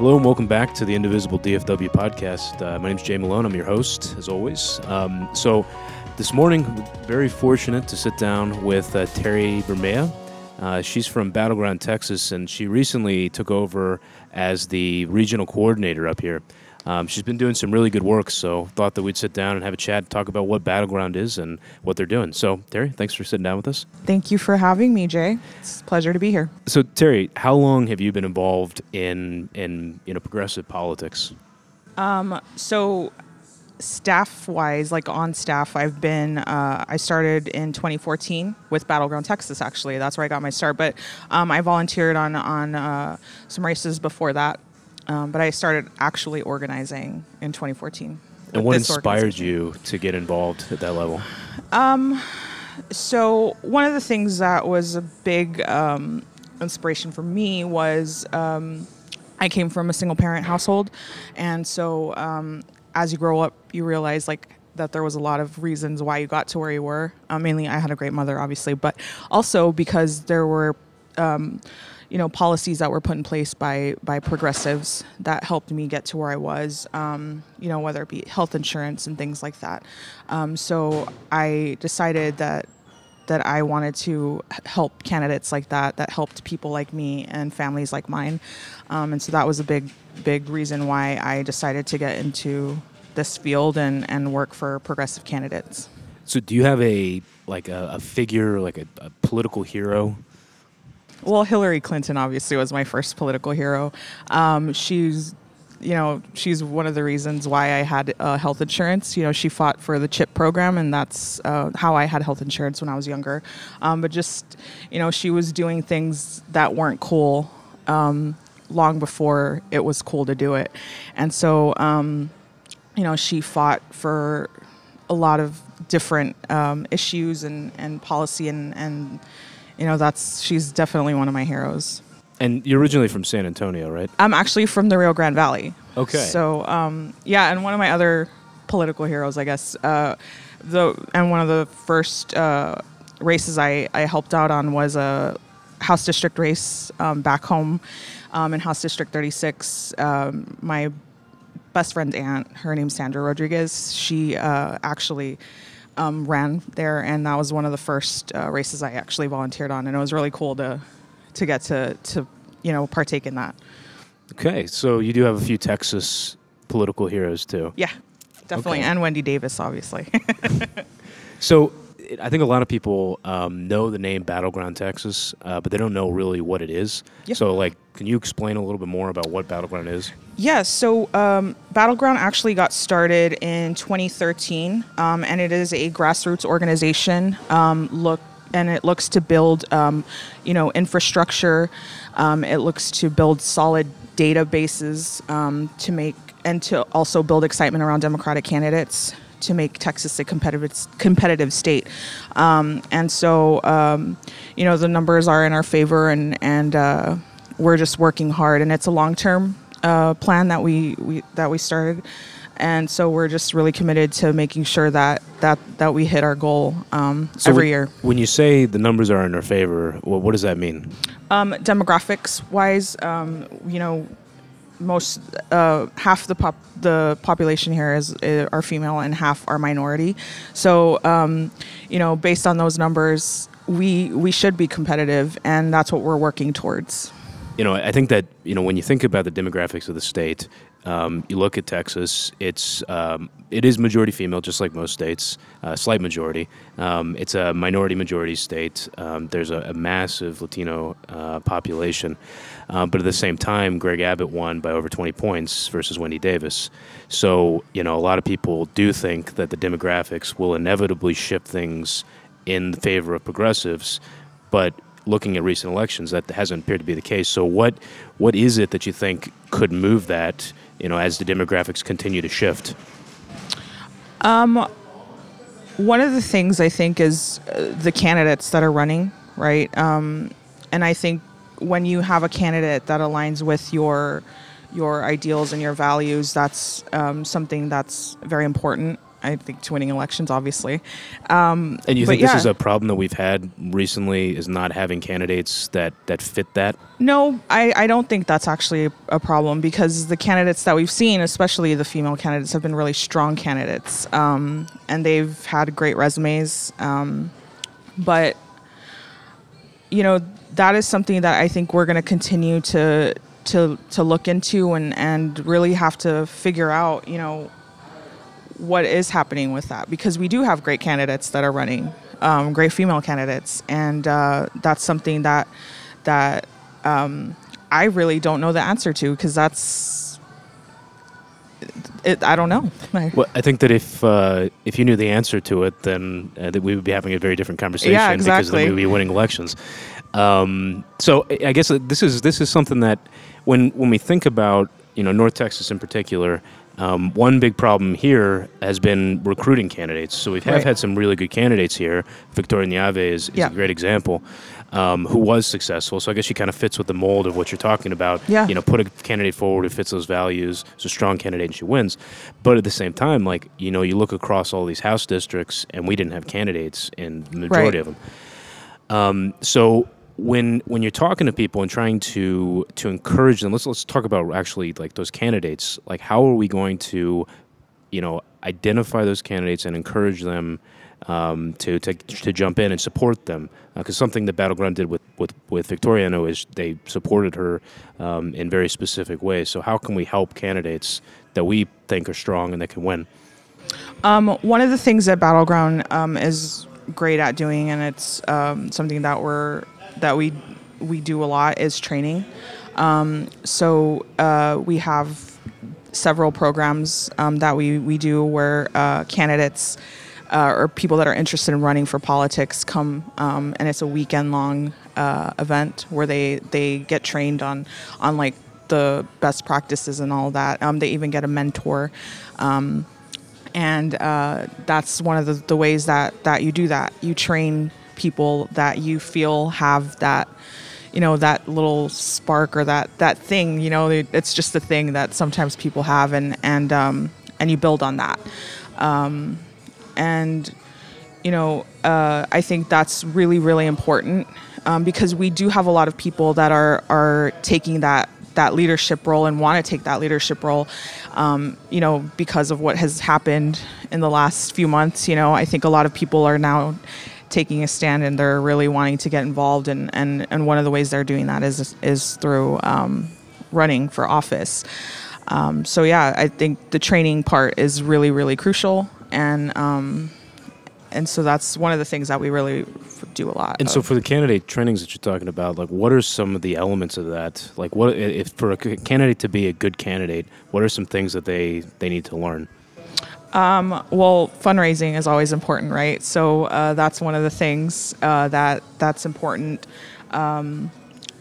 Hello and welcome back to the Indivisible DFW podcast. Uh, my name is Jay Malone. I'm your host, as always. Um, so, this morning, very fortunate to sit down with uh, Terry Bermea. Uh, she's from Battleground, Texas, and she recently took over as the regional coordinator up here. Um, she's been doing some really good work, so thought that we'd sit down and have a chat, talk about what Battleground is and what they're doing. So, Terry, thanks for sitting down with us. Thank you for having me, Jay. It's a pleasure to be here. So, Terry, how long have you been involved in in you know progressive politics? Um, so staff wise, like on staff, I've been, uh, I started in 2014 with Battleground Texas, actually. That's where I got my start. But um, I volunteered on, on uh, some races before that. Um, but I started actually organizing in 2014. And what inspired you to get involved at that level? Um, so one of the things that was a big um, inspiration for me was um, I came from a single parent household, and so um, as you grow up, you realize like that there was a lot of reasons why you got to where you were. Uh, mainly, I had a great mother, obviously, but also because there were um, you know policies that were put in place by by progressives that helped me get to where I was. Um, you know whether it be health insurance and things like that. Um, so I decided that that I wanted to help candidates like that, that helped people like me and families like mine, um, and so that was a big big reason why I decided to get into this field and and work for progressive candidates. So do you have a like a, a figure, like a, a political hero well, Hillary Clinton obviously was my first political hero. Um, she's you know, she's one of the reasons why I had uh, health insurance. You know, she fought for the CHIP program, and that's uh, how I had health insurance when I was younger. Um, but just, you know, she was doing things that weren't cool um, long before it was cool to do it. And so, um, you know, she fought for a lot of different um, issues and, and policy and, and you know, that's she's definitely one of my heroes. And you're originally from San Antonio, right? I'm actually from the Rio Grande Valley. Okay. So, um, yeah, and one of my other political heroes, I guess, uh, the and one of the first uh, races I, I helped out on was a House District race um, back home um, in House District 36. Um, my best friend's aunt, her name's Sandra Rodriguez. She uh, actually um, ran there, and that was one of the first uh, races I actually volunteered on, and it was really cool to to get to to you know partake in that. Okay, so you do have a few Texas political heroes too. Yeah, definitely, okay. and Wendy Davis, obviously. so I think a lot of people um, know the name Battleground Texas, uh, but they don't know really what it is. Yeah. So, like, can you explain a little bit more about what Battleground is? Yeah, so um, Battleground actually got started in 2013, um, and it is a grassroots organization. Um, look, and it looks to build, um, you know, infrastructure. Um, it looks to build solid databases to make and to also build excitement around Democratic candidates to make Texas a competitive competitive state. Um, and so, um, you know, the numbers are in our favor, and and uh, we're just working hard. And it's a long term uh, plan that we, we that we started. And so we're just really committed to making sure that that, that we hit our goal um, so every when, year. When you say the numbers are in our favor, well, what does that mean? Um, demographics wise, um, you know, most uh, half the pop the population here is, is, are female and half are minority. So um, you know, based on those numbers, we we should be competitive, and that's what we're working towards. You know, I think that you know when you think about the demographics of the state, um, you look at Texas; it's um, it is majority female, just like most states, uh, slight majority. Um, it's a minority majority state. Um, there's a, a, massive Latino uh, population, uh, but at the same time, Greg Abbott won by over 20 points versus Wendy Davis. So you know, a lot of people do think that the demographics will inevitably shift things in favor of progressives, but looking at recent elections, that hasn't appeared to be the case. So, what what is it that you think could move that? You know, as the demographics continue to shift. Um, one of the things I think is uh, the candidates that are running, right? Um, and I think when you have a candidate that aligns with your your ideals and your values, that's um, something that's very important. I think to winning elections, obviously. And you think this is a problem that we've had recently? Is not having candidates that that fit that? No, I, I don't think that's actually a problem because the candidates that we've seen, especially the female candidates, have been really strong candidates, um, and they've had great resumes. Um, but you know, that is something that I think we're going to continue to to to look into and and really have to figure out. You know, what is happening with that because we do have great candidates that are running, um, great female candidates, and uh, that's something that that um, I really don't know the answer to because that's it. I don't know. Well, I think that if uh, if you knew the answer to it, then uh, that we would be having a very different conversation Yeah, exactly. because then we would be winning elections. Um, so I I guess this is this is something that when when we think about you know North Texas in particular, um, one big problem here has been recruiting candidates. So we have Right. had some really good candidates here. Victoria Neave is, is Yeah. a great example. Um, who was successful? So I guess she kind of fits with the mold of what you're talking about. Yeah. You know, put a candidate forward who fits those values. It's a strong candidate and she wins. But at the same time, like, you know, you look across all these House districts and we didn't have candidates in the majority Right. of them. Um, so when when you're talking to people and trying to to encourage them, let's let's talk about actually like those candidates. Like how are we going to, you know, identify those candidates and encourage them um, to, to to jump in and support them? Because something that Battleground did with, with, with Victoria, I know, is they supported her um, in very specific ways. So how can we help candidates that we think are strong and that can win? Um, one of the things that Battleground um, is great at doing, and it's um, something that we're that we we do a lot, is training. Um, so uh, we have several programs um, that we we do where uh, candidates. Uh, or people that are interested in running for politics come, um, and it's a weekend long uh, event where they they get trained on on like the best practices and all that. Um, they even get a mentor um, and uh, that's one of the, the ways that that you do that you train people that you feel have that you know that little spark or that that thing you know it's just a thing that sometimes people have and and um, and you build on that. Um, and you know uh, i think that's really really important um, because we do have a lot of people that are are taking that that leadership role and want to take that leadership role um, you know because of what has happened in the last few months you know. I think a lot of people are now taking a stand and they're really wanting to get involved and and, and one of the ways they're doing that is is through um, running for office um, so yeah i think the training part is really really crucial and um, and so that's one of the things that we really f- do a lot And so, for the candidate trainings that you're talking about, like, what are some of the elements of that? Like, what if for a candidate to be a good candidate, what are some things that they they need to learn? Well fundraising is always important right? So uh, that's one of the things uh, that that's important. Um,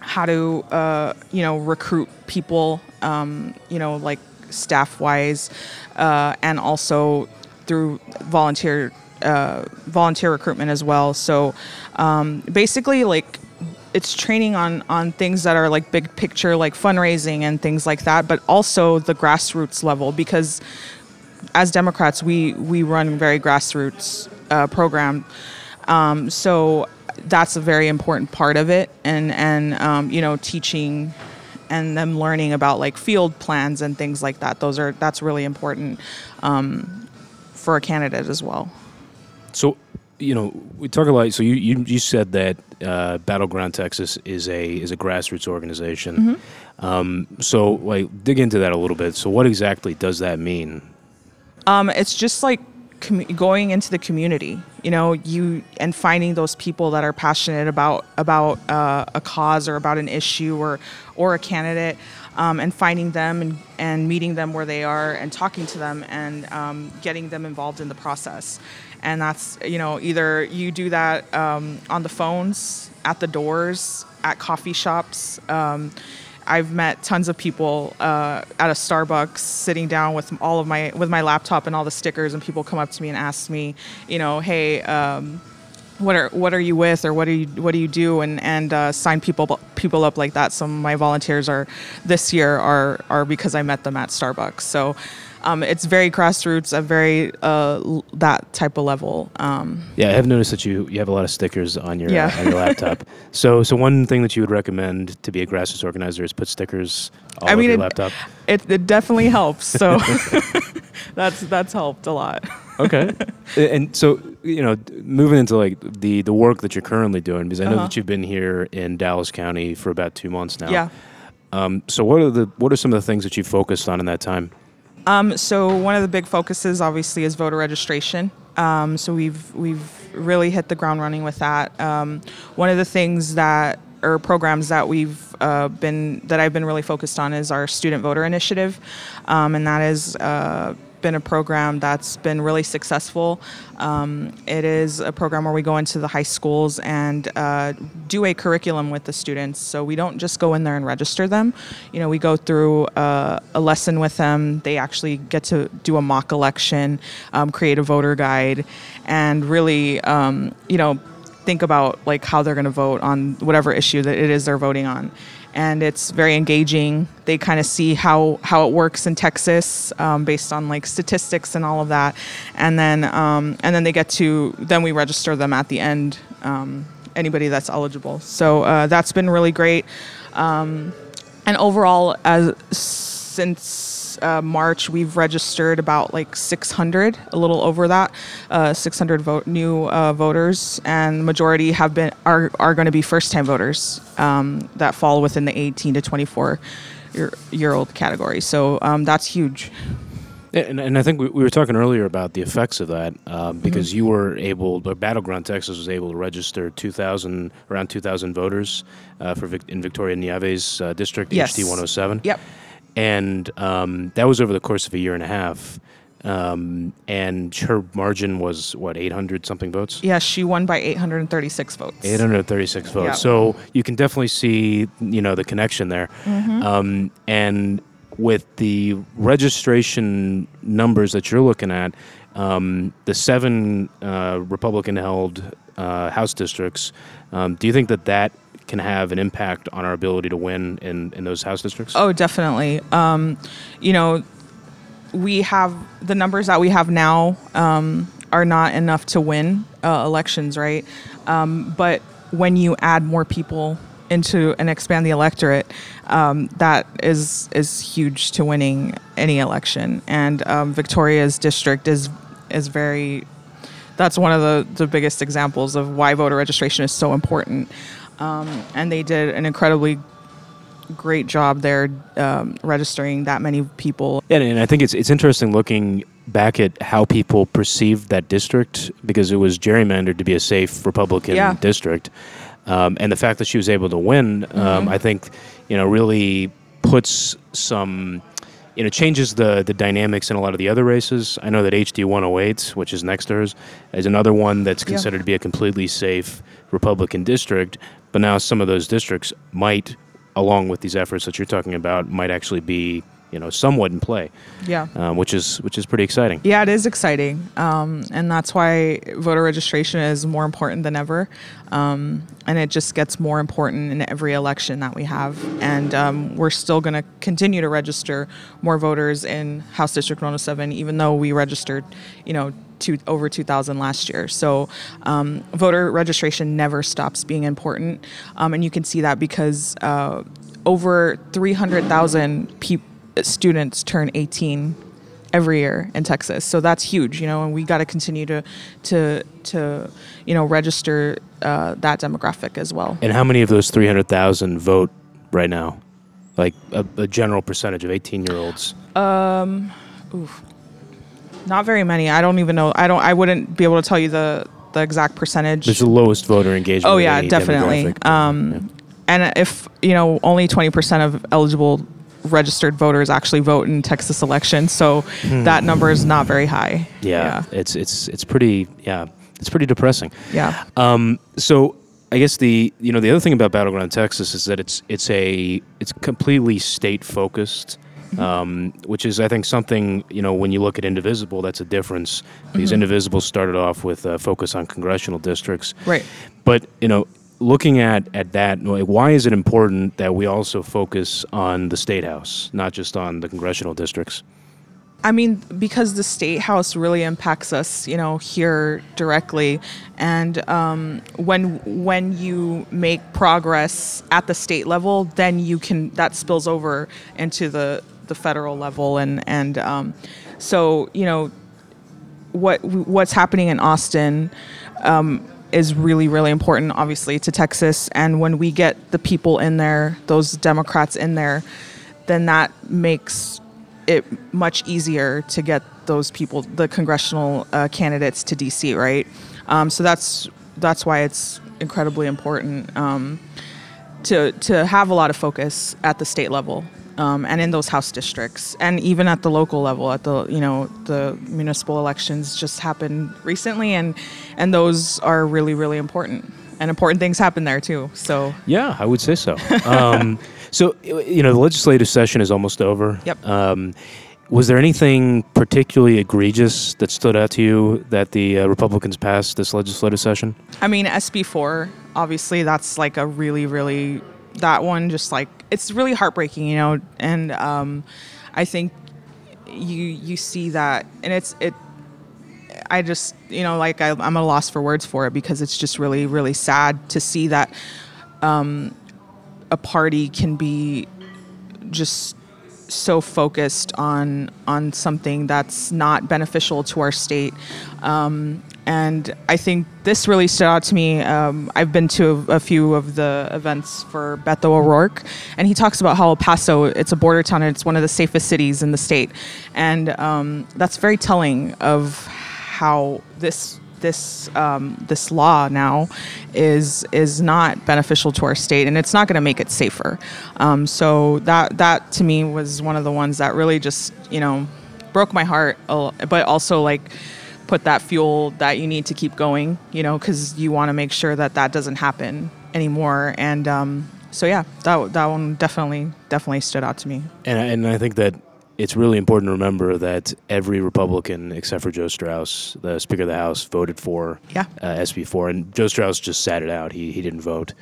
how to uh, you know recruit people um, you know like staff wise uh, and also through volunteer uh, volunteer recruitment as well. So um, basically like it's training on on things that are like big picture like fundraising and things like that but also the grassroots level because as Democrats, we we run very grassroots uh, program, um, so that's a very important part of it, and and um, you know teaching and them learning about like field plans and things like that. Those are that's really important um, for a candidate as well. So, you know, we talk a lot. So, you you, you said that uh, Battleground Texas is a is a grassroots organization. Um, so, like, dig into that a little bit. So, what exactly does that mean? Um, it's just like commu- going into the community, you know, you and finding those people that are passionate about about uh, a cause or about an issue or or a candidate, um, and finding them and, and meeting them where they are and talking to them and um, getting them involved in the process. And that's you know either you do that um, on the phones, at the doors, at coffee shops. I've met tons of people uh, at a Starbucks sitting down with all of my with my laptop and all the stickers, and people come up to me and ask me, you know, hey, um, what are what are you with, or what do you what do you do, and and uh, sign people people up like that. Some of my volunteers are this year are are because I met them at Starbucks. So. Um, it's very grassroots, a very uh, that type of level. Um, Yeah, I have noticed that you you have a lot of stickers on your Yeah. uh, on your laptop. so so one thing that you would recommend to be a grassroots organizer is put stickers all I over mean, your it- laptop. it, it definitely helps. So that's that's helped a lot. Okay. and so you know, moving into like the the work that you're currently doing, because I know Uh-huh. that you've been here in Dallas County for about two months now. Yeah. Um, so what are the what are some of the things that you focused on in that time? Um, so one of the big focuses, obviously, is voter registration. Um, so we've we've really hit the ground running with that. Um, one of the things that or programs that we've uh, been that I've been really focused on is our student voter initiative, um, and that is uh, been a program that's been really successful. Um, it is a program where we go into the high schools and uh, do a curriculum with the students. So we don't just go in there and register them. You know, we go through uh, a lesson with them. They actually get to do a mock election, um, create a voter guide, and really, um, you know, think about like how they're going to vote on whatever issue that it is they're voting on and it's very engaging. They kind of see how how it works in texas um, based on like statistics and all of that. And then um, and then they get to then we register them at the end um, anybody that's eligible. So uh, that's been really great. Um, and overall as since uh, March, we've registered about like 600, a little over that, uh, 600 vote new uh, voters, and the majority have been are are going to be first-time voters um, that fall within the 18 to 24 year, year old category. So um, that's huge. And, and I think we, we were talking earlier about the effects of that Mm-hmm. um, because you were able, but Battleground Texas was able to register 2,000, around 2,000 voters uh, for Vic, in Victoria Neave's uh, district, Yes. HD 107. Yep. And um, that was over the course of a year and a half. Um, and her margin was, what, 800 something votes? Yeah, she won by 836 votes. 836 votes. Yeah. So you can definitely see, you know, the connection there. Mm-hmm. Um, and with the registration numbers that you're looking at, um, the seven uh, Republican-held uh, House districts, um, do you think that that can have an impact on our ability to win in, in those House districts? Oh, definitely. Um, you know, we have the numbers that we have now um, are not enough to win uh, elections, right? Um, but when you add more people into and expand the electorate, um, that is is huge to winning any election. And um, Victoria's district is is very that's one of the, the biggest examples of why voter registration is so important. Um, and they did an incredibly great job there um, registering that many people. Yeah, and I think it's it's interesting looking back at how people perceived that district because it was gerrymandered to be a safe Republican Yeah. district, um, and the fact that she was able to win, um, I think, you know, really puts some. You know, changes the the dynamics in a lot of the other races. I know that HD 108, which is next to hers, is another one that's Yeah. considered to be a completely safe Republican district. But now some of those districts might, along with these efforts that you're talking about, might actually be, you know, somewhat in play Yeah. um, which is which is pretty exciting. Yeah, it is exciting. Um, and that's why voter registration is more important than ever. Um, and it just gets more important in every election that we have. And um, we're still going to continue to register more voters in House District 107, even though we registered, you know, two, over 2,000 last year. So um, voter registration never stops being important. Um, and you can see that because uh, over 300,000 peop students turn 18 every year in Texas. So that's huge, you know, and we got to continue to to to you know register uh, that demographic as well. And how many of those 300,000 vote right now? Like a, a general percentage of 18 year olds. Um oof. Not very many. I don't even know. I don't. I wouldn't be able to tell you the the exact percentage. There's the lowest voter engagement. Oh yeah, definitely. Um, and if you know, only twenty percent of eligible registered voters actually vote in Texas elections, so that number is not very high. Hmm. yeah, it's it's it's pretty yeah, it's pretty depressing. yeah, Um, so I guess the you know the other thing about battleground Texas is that it's it's a it's completely state focused, um, which is I think something you know when you look at Indivisible that's a difference because Indivisible started off with a focus on congressional districts, Right. But you know looking at at that why is it important that we also focus on the state house not just on the congressional districts? I mean, because the state house really impacts us, you know, here directly, and um, when when you make progress at the state level, then you can that spills over into the the federal level, and and um, so you know what what's happening in Austin. Um, is really really important obviously to Texas and when we get the people in there those democrats in there then that makes it much easier to get those people, the congressional uh, candidates, to DC, right? Um, so that's that's why it's incredibly important um, to to have a lot of focus at the state level um, and in those house districts, and even at the local level. At the you know the municipal elections just happened recently, and and those are really really important. And important things happen there too. So yeah, I would say so. Um, so, you know, the legislative session is almost over. Yep. Um, was there anything particularly egregious that stood out to you that the uh, Republicans passed this legislative session? I mean, SB4, obviously, that's like a really, really, that one just like, it's really heartbreaking, you know, and um, I think you you see that, and it's, it, I just, you know, like I, am a loss for words for it because it's just really, really sad to see that um, a party can be just so focused on on something that's not beneficial to our state. Um, and I think this really stood out to me. Um, I've been to a, a, few of the events for Beto O'Rourke, and he talks about how El Paso, it's a border town, and it's one of the safest cities in the state. And um, that's very telling of how this this um, this law now is is not beneficial to our state, and it's not going to make it safer. Um, so that that to me was one of the ones that really just you know broke my heart, but also like put that fuel that you need to keep going. You know, because you want to make sure that that doesn't happen anymore. And um, so yeah, that that one definitely definitely stood out to me. And and I think that it's really important to remember that every Republican, except for Joe Straus, the Speaker of the House, voted for yeah. uh, SB4, and Joe Straus just sat it out. He he didn't vote.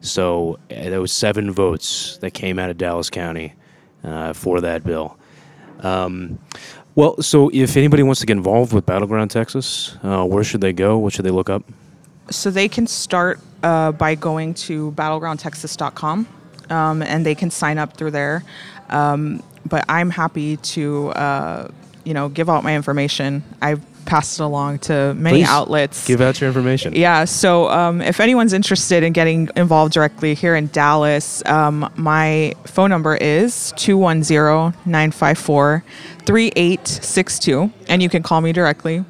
So uh, there was seven votes that came out of Dallas County uh, for that bill. Um, well, so if anybody wants to get involved with Battleground Texas, uh, where should they go? What should they look up? So they can start uh, by going to battlegroundtexas.com, um, and they can sign up through there. Um, but I'm happy to, uh, you know, give out my information. I've passed it along to many Please outlets. Give out your information. Yeah. So um, if anyone's interested in getting involved directly here in Dallas, um, my phone number is 210 954 3862, and you can call me directly.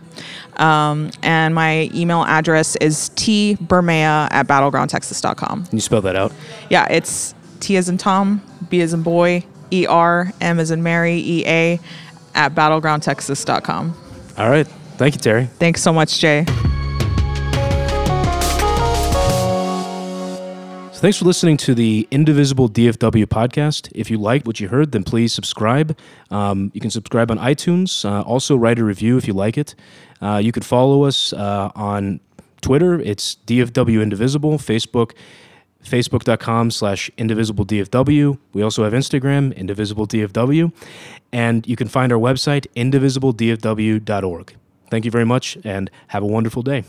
Um, and my email address is tbermea at battlegroundtexas.com. Can you spell that out? Yeah, it's T as in Tom, B as in boy, E R M as in Mary E A at battlegroundtexas.com. All right. Thank you, Terry. Thanks so much, Jay. So thanks for listening to the Indivisible DFW podcast. If you liked what you heard, then please subscribe. Um, you can subscribe on iTunes. Uh, also, write a review if you like it. Uh, you could follow us uh, on Twitter. It's DFW Indivisible. Facebook facebook.com slash indivisibledfw. We also have Instagram, indivisible DFW. and you can find our website, indivisibledfw.org. Thank you very much and have a wonderful day.